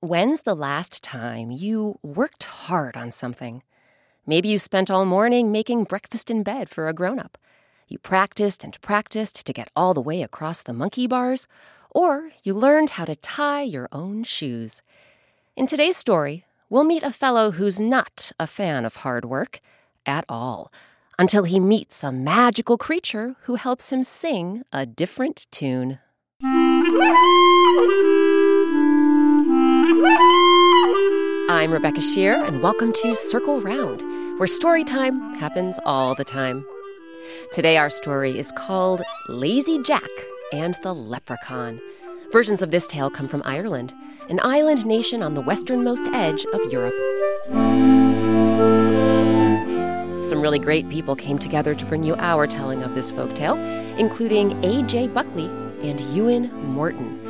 When's the last time you worked hard on something? Maybe you spent all morning making breakfast in bed for a grown up. You practiced and practiced to get all the way across the monkey bars, or you learned how to tie your own shoes. In today's story, we'll meet a fellow who's not a fan of hard work at all until he meets a magical creature who helps him sing a different tune. I'm Rebecca Sheir, and welcome to Circle Round, where story time happens all the time. Today, our story is called Lazy Jack and the Leprechaun. Versions of this tale come from Ireland, an island nation on the westernmost edge of Europe. Some really great people came together to bring you our telling of this folk tale, including A.J. Buckley and Euan Morton.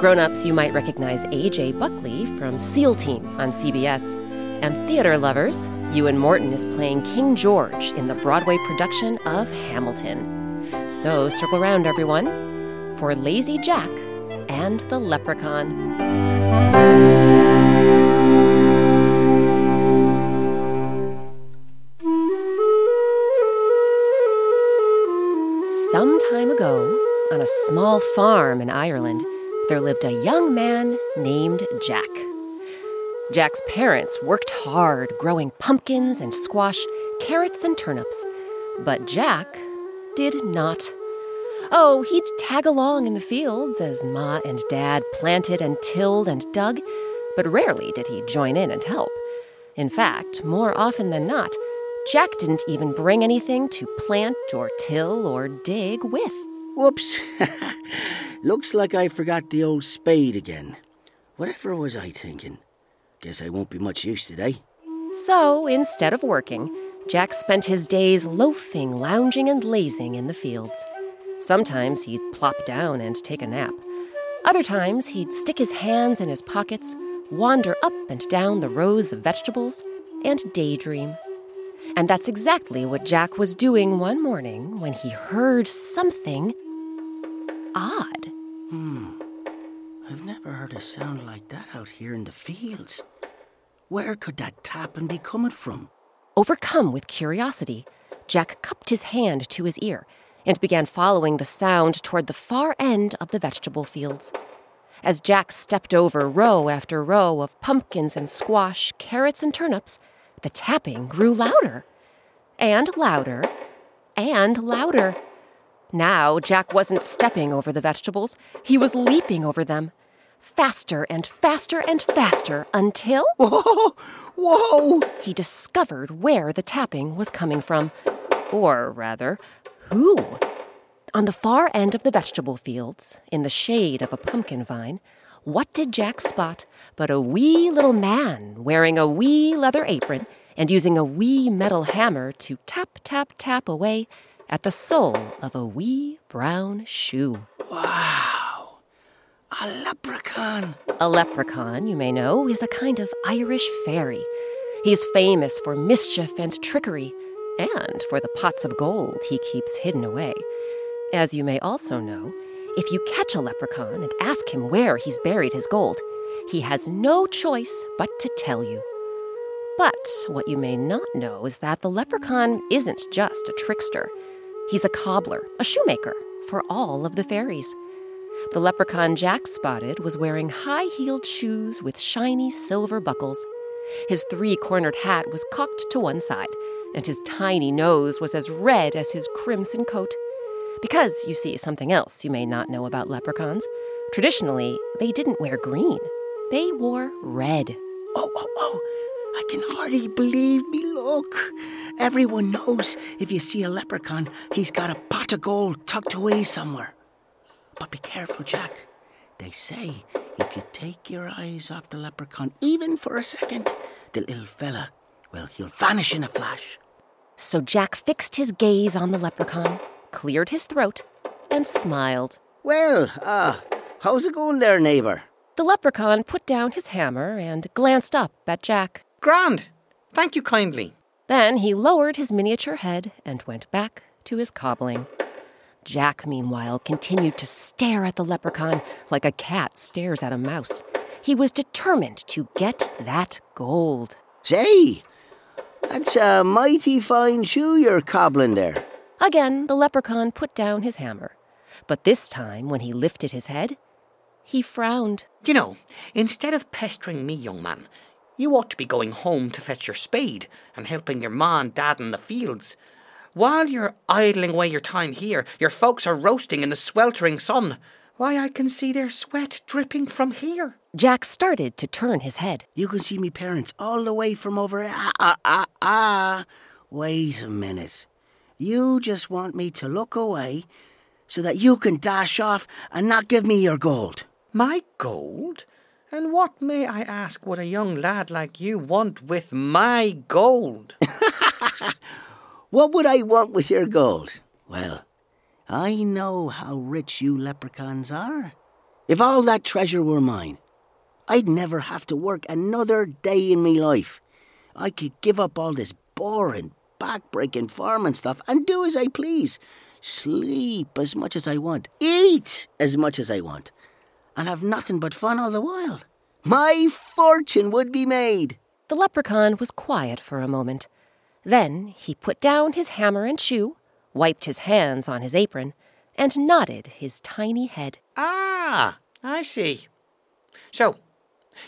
Grown ups, you might recognize A.J. Buckley from SEAL Team on CBS. And theater lovers, Euan Morton is playing King George in the Broadway production of Hamilton. So circle around, everyone, for Lazy Jack and the Leprechaun. Some time ago, on a small farm in Ireland, there lived a young man named Jack. Jack's parents worked hard growing pumpkins and squash, carrots and turnips, but Jack did not. Oh, he'd tag along in the fields as Ma and Dad planted and tilled and dug, but rarely did he join in and help. In fact, more often than not, Jack didn't even bring anything to plant or till or dig with. Whoops. Looks like I forgot the old spade again. Whatever was I thinking? Guess I won't be much use today. So, instead of working, Jack spent his days loafing, lounging, and lazing in the fields. Sometimes he'd plop down and take a nap. Other times he'd stick his hands in his pockets, wander up and down the rows of vegetables, and daydream. And that's exactly what Jack was doing one morning when he heard something odd. Hmm. I've never heard a sound like that out here in the fields. Where could that tapping be coming from? Overcome with curiosity, Jack cupped his hand to his ear and began following the sound toward the far end of the vegetable fields. As Jack stepped over row after row of pumpkins and squash, carrots and turnips, the tapping grew louder and louder and louder. Now, Jack wasn't stepping over the vegetables, he was leaping over them. Faster and faster and faster until. Whoa! Whoa! He discovered where the tapping was coming from. Or rather, who? On the far end of the vegetable fields, in the shade of a pumpkin vine, what did Jack spot but a wee little man wearing a wee leather apron and using a wee metal hammer to tap, tap, tap away at the sole of a wee brown shoe. Wow! A leprechaun! A leprechaun, you may know, is a kind of Irish fairy. He's famous for mischief and trickery, and for the pots of gold he keeps hidden away. As you may also know, if you catch a leprechaun and ask him where he's buried his gold, he has no choice but to tell you. But what you may not know is that the leprechaun isn't just a trickster. He's a cobbler, a shoemaker, for all of the fairies. The leprechaun Jack spotted was wearing high heeled shoes with shiny silver buckles. His three cornered hat was cocked to one side, and his tiny nose was as red as his crimson coat. Because, you see, something else you may not know about leprechauns. Traditionally, they didn't wear green, they wore red. Oh, oh, oh! I can hardly believe me luck. Everyone knows if you see a leprechaun, he's got a pot of gold tucked away somewhere. But be careful, Jack. They say if you take your eyes off the leprechaun even for a second, the little fella, well, he'll vanish in a flash. So Jack fixed his gaze on the leprechaun, cleared his throat, and smiled. Well, ah, uh, how's it going there, neighbour? The leprechaun put down his hammer and glanced up at Jack. Grand! Thank you kindly. Then he lowered his miniature head and went back to his cobbling. Jack, meanwhile, continued to stare at the leprechaun like a cat stares at a mouse. He was determined to get that gold. Say, that's a mighty fine shoe you're cobbling there. Again, the leprechaun put down his hammer. But this time, when he lifted his head, he frowned. You know, instead of pestering me, young man, you ought to be going home to fetch your spade and helping your ma and dad in the fields. While you're idling away your time here, your folks are roasting in the sweltering sun. Why, I can see their sweat dripping from here. Jack started to turn his head. You can see me parents all the way from over. Ah, ah, ah, ah. Wait a minute. You just want me to look away so that you can dash off and not give me your gold. My gold? And what, may I ask, would a young lad like you want with my gold? what would I want with your gold? Well, I know how rich you leprechauns are. If all that treasure were mine, I'd never have to work another day in me life. I could give up all this boring, back-breaking farming stuff and do as I please. Sleep as much as I want, eat as much as I want, and have nothing but fun all the while. My fortune would be made. The leprechaun was quiet for a moment. Then he put down his hammer and shoe, wiped his hands on his apron, and nodded his tiny head. Ah, I see. So,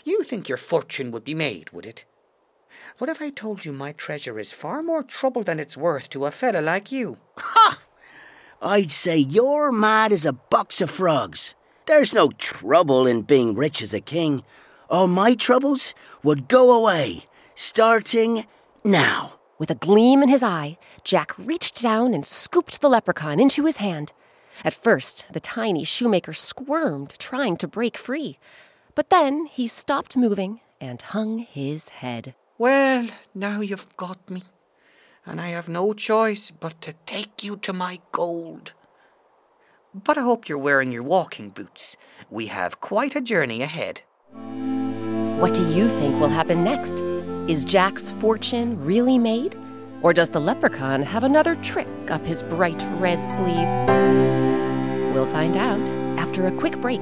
you think your fortune would be made, would it? What if I told you my treasure is far more trouble than it's worth to a fellow like you? Ha! I'd say you're mad as a box of frogs. There's no trouble in being rich as a king. All my troubles would go away, starting now. With a gleam in his eye, Jack reached down and scooped the leprechaun into his hand. At first, the tiny shoemaker squirmed, trying to break free. But then he stopped moving and hung his head. Well, now you've got me, and I have no choice but to take you to my gold. But I hope you're wearing your walking boots. We have quite a journey ahead. What do you think will happen next? Is Jack's fortune really made? Or does the leprechaun have another trick up his bright red sleeve? We'll find out after a quick break.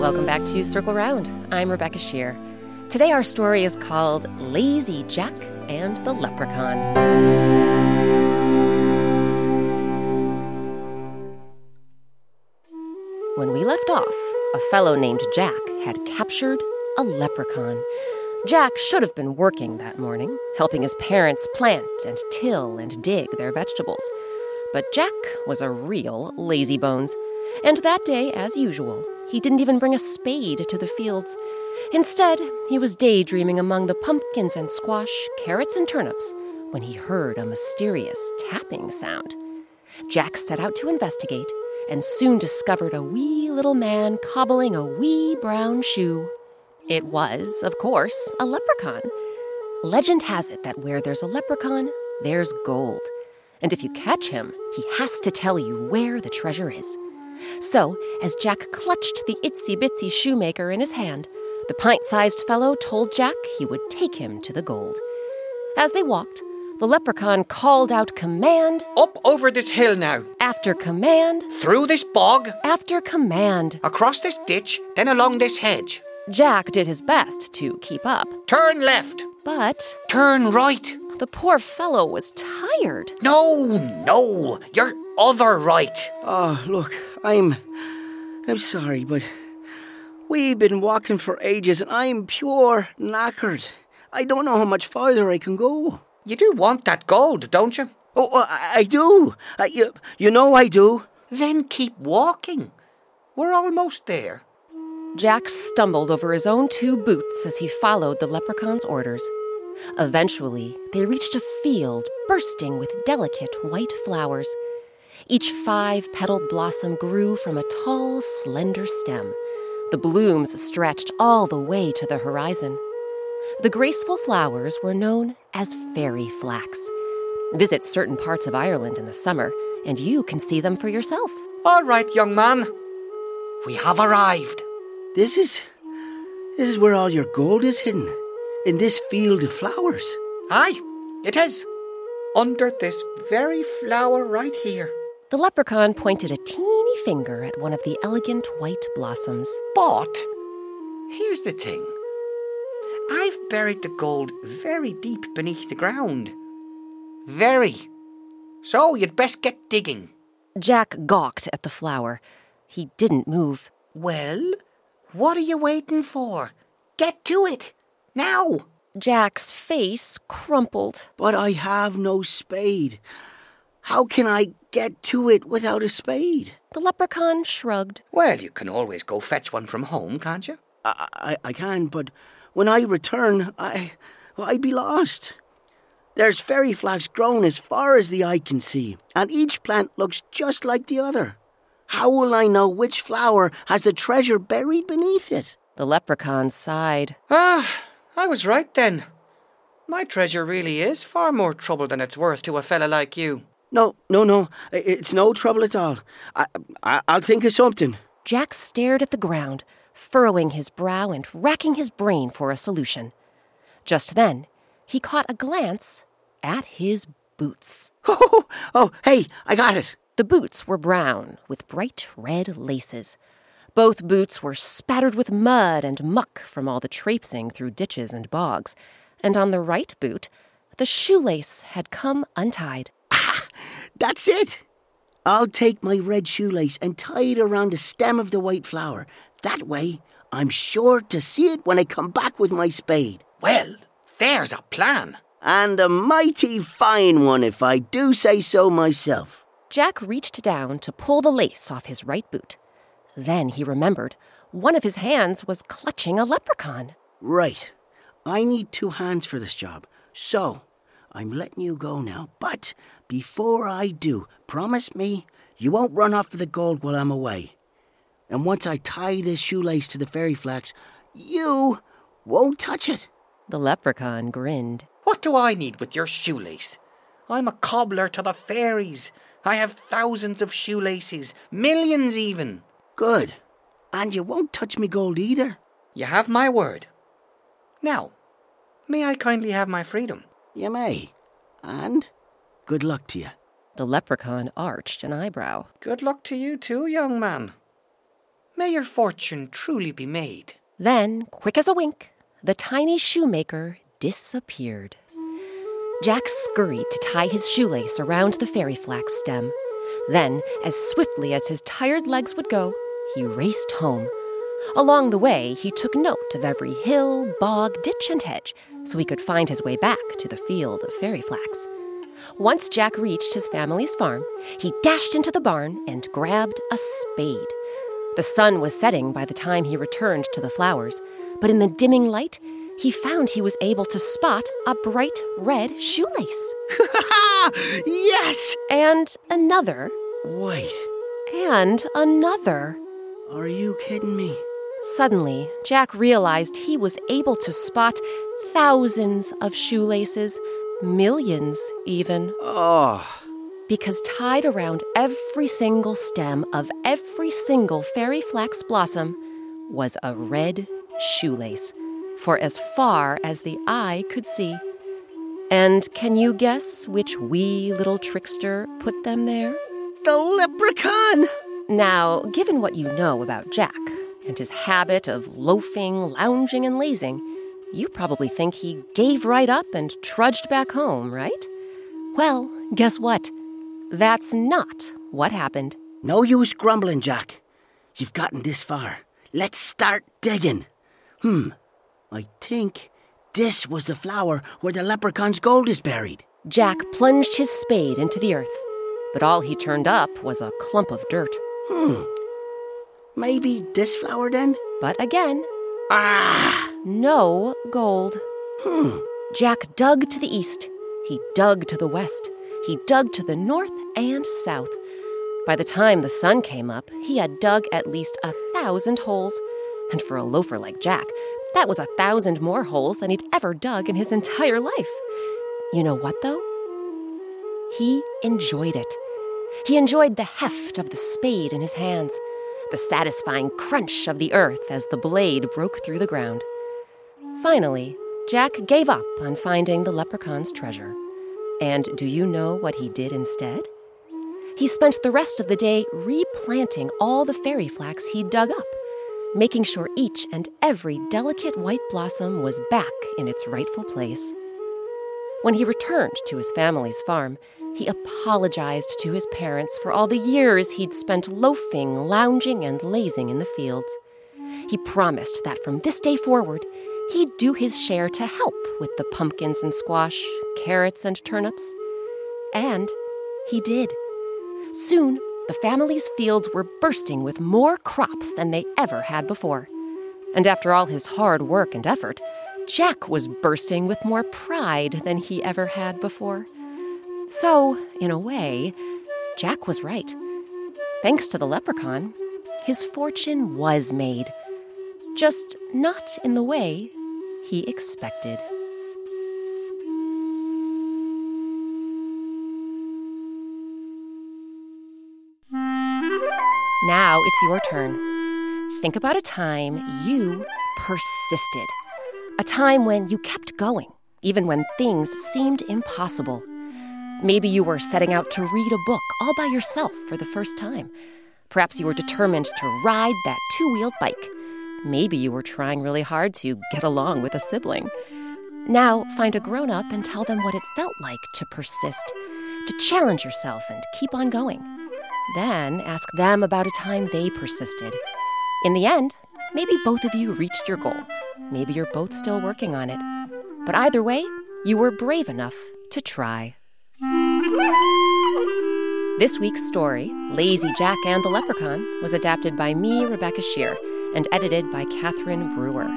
Welcome back to Circle Round. I'm Rebecca Sheir. Today our story is called Lazy Jack and the Leprechaun. When we left off, a fellow named Jack had captured a leprechaun. Jack should have been working that morning, helping his parents plant and till and dig their vegetables. But Jack was a real lazybones. And that day, as usual, he didn't even bring a spade to the fields. Instead, he was daydreaming among the pumpkins and squash, carrots and turnips, when he heard a mysterious tapping sound. Jack set out to investigate and soon discovered a wee little man cobbling a wee brown shoe. It was, of course, a leprechaun. Legend has it that where there's a leprechaun, there's gold. And if you catch him, he has to tell you where the treasure is. So, as Jack clutched the itsy bitsy shoemaker in his hand, the pint sized fellow told Jack he would take him to the gold. As they walked, the leprechaun called out command Up over this hill now, after command through this bog, after command. across this ditch, then along this hedge. Jack did his best to keep up, Turn left, but turn right. the poor fellow was tired. No, no, your other right. Oh, look, I'm. I'm sorry, but. We've been walking for ages and I'm pure knackered. I don't know how much farther I can go. You do want that gold, don't you? Oh, uh, I, I do. I, you, you know I do. Then keep walking. We're almost there. Jack stumbled over his own two boots as he followed the leprechaun's orders. Eventually, they reached a field bursting with delicate white flowers. Each five petaled blossom grew from a tall, slender stem. The blooms stretched all the way to the horizon. The graceful flowers were known as fairy flax. Visit certain parts of Ireland in the summer, and you can see them for yourself. All right, young man. We have arrived. This is. This is where all your gold is hidden. In this field of flowers. Aye, it is. Under this very flower right here. The leprechaun pointed a teeny finger at one of the elegant white blossoms. But here's the thing I've buried the gold very deep beneath the ground. Very. So you'd best get digging. Jack gawked at the flower. He didn't move. Well, what are you waiting for? Get to it. Now. Jack's face crumpled. But I have no spade. How can I get to it without a spade? The leprechaun shrugged. Well, you can always go fetch one from home, can't you? I, I, I can, but when I return, I, well, I'd be lost. There's fairy flax grown as far as the eye can see, and each plant looks just like the other. How will I know which flower has the treasure buried beneath it? The leprechaun sighed. Ah, I was right then. My treasure really is far more trouble than it's worth to a fella like you. No, no, no. It's no trouble at all. I, I, I'll think of something. Jack stared at the ground, furrowing his brow and racking his brain for a solution. Just then, he caught a glance at his boots. Oh, oh, oh, hey, I got it. The boots were brown with bright red laces. Both boots were spattered with mud and muck from all the traipsing through ditches and bogs, and on the right boot, the shoelace had come untied. That's it. I'll take my red shoelace and tie it around the stem of the white flower. That way, I'm sure to see it when I come back with my spade. Well, there's a plan. And a mighty fine one, if I do say so myself. Jack reached down to pull the lace off his right boot. Then he remembered one of his hands was clutching a leprechaun. Right. I need two hands for this job. So, I'm letting you go now. But before I do, promise me you won't run off for the gold while I'm away. And once I tie this shoelace to the fairy flax, you won't touch it. The leprechaun grinned. What do I need with your shoelace? I'm a cobbler to the fairies. I have thousands of shoelaces, millions even. Good. And you won't touch me gold either. You have my word. Now, may I kindly have my freedom? You may. And good luck to you. The leprechaun arched an eyebrow. Good luck to you too, young man. May your fortune truly be made. Then, quick as a wink, the tiny shoemaker disappeared. Jack scurried to tie his shoelace around the fairy flax stem. Then, as swiftly as his tired legs would go, he raced home. Along the way, he took note of every hill, bog, ditch, and hedge so he could find his way back to the field of fairy flax. Once Jack reached his family's farm, he dashed into the barn and grabbed a spade. The sun was setting by the time he returned to the flowers, but in the dimming light, he found he was able to spot a bright red shoelace. yes! And another. Wait, And another. are you kidding me? Suddenly, Jack realized he was able to spot thousands of shoelaces, millions even, Oh, because tied around every single stem of every single fairy flax blossom was a red shoelace, for as far as the eye could see. And can you guess which wee little trickster put them there? the leprechaun! Now, given what you know about Jack and his habit of loafing, lounging, and lazing, you probably think he gave right up and trudged back home, right? Well, guess what? That's not what happened. No use grumbling, Jack. You've gotten this far. Let's start digging. Hmm, I think this was the flower where the leprechaun's gold is buried. Jack plunged his spade into the earth, but all he turned up was a clump of dirt. Hmm, maybe this flower then? But again, Ah! no gold. Hmm, Jack dug to the east. He dug to the west. He dug to the north and south. By the time the sun came up, he had dug at least a thousand holes. And for a loafer like Jack, that was a thousand more holes than he'd ever dug in his entire life. You know what, though? He enjoyed it. He enjoyed the heft of the spade in his hands, the satisfying crunch of the earth as the blade broke through the ground. Finally, Jack gave up on finding the leprechaun's treasure. And do you know what he did instead? He spent the rest of the day replanting all the fairy flax he'd dug up, making sure each and every delicate white blossom was back in its rightful place. When he returned to his family's farm, he apologized to his parents for all the years he'd spent loafing, lounging, and lazing in the fields. He promised that from this day forward, he'd do his share to help with the pumpkins and squash, carrots and turnips. And he did. Soon, the family's fields were bursting with more crops than they ever had before. And after all his hard work and effort, Jack was bursting with more pride than he ever had before. So, in a way, Jack was right. Thanks to the leprechaun, his fortune was made. Just not in the way he expected. Now it's your turn. Think about a time you persisted. A time when you kept going, even when things seemed impossible. Maybe you were setting out to read a book all by yourself for the first time. Perhaps you were determined to ride that two wheeled bike. Maybe you were trying really hard to get along with a sibling. Now, find a grown up and tell them what it felt like to persist, to challenge yourself and keep on going. Then ask them about a time they persisted. In the end, maybe both of you reached your goal. Maybe you're both still working on it. But either way, you were brave enough to try. This week's story, Lazy Jack and the Leprechaun, was adapted by me, Rebecca Sheir, and edited by Catherine Brewer.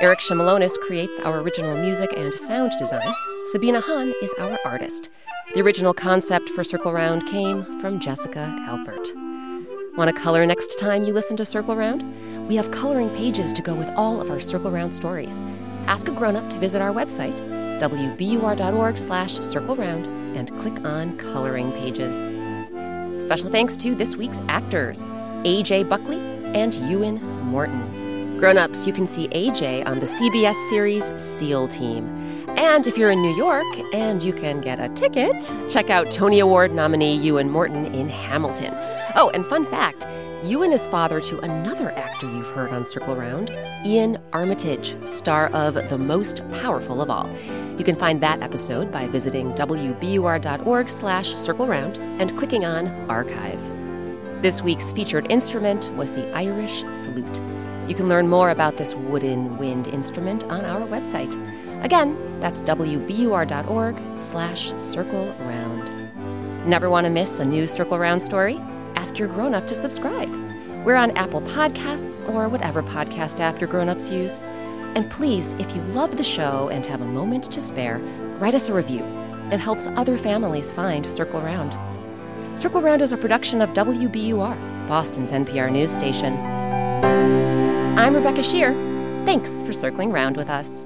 Eric Shimelonis creates our original music and sound design. Sabina Hahn is our artist. The original concept for Circle Round came from Jessica Alpert. Want to color next time you listen to Circle Round? We have coloring pages to go with all of our Circle Round stories. Ask a grown-up to visit our website, wbur.org slash circle round, and click on coloring pages. Special thanks to this week's actors, AJ Buckley and Euan Morton. Grown-ups, you can see AJ on the CBS series SEAL Team. And if you're in New York and you can get a ticket, check out Tony Award nominee Euan Morton in Hamilton. Oh, and fun fact Euan is father to another actor you've heard on Circle Round, Ian Armitage, star of The Most Powerful of All. You can find that episode by visiting wbur.org slash circle round and clicking on Archive. This week's featured instrument was the Irish flute. You can learn more about this wooden wind instrument on our website. Again, that's wbur.org slash circle round. Never want to miss a new Circle Round story? Ask your grown-up to subscribe. We're on Apple Podcasts or whatever podcast app your grown-ups use. And please, if you love the show and have a moment to spare, write us a review. It helps other families find Circle Round. Circle Round is a production of WBUR, Boston's NPR news station. I'm Rebecca Sheir. Thanks for circling round with us.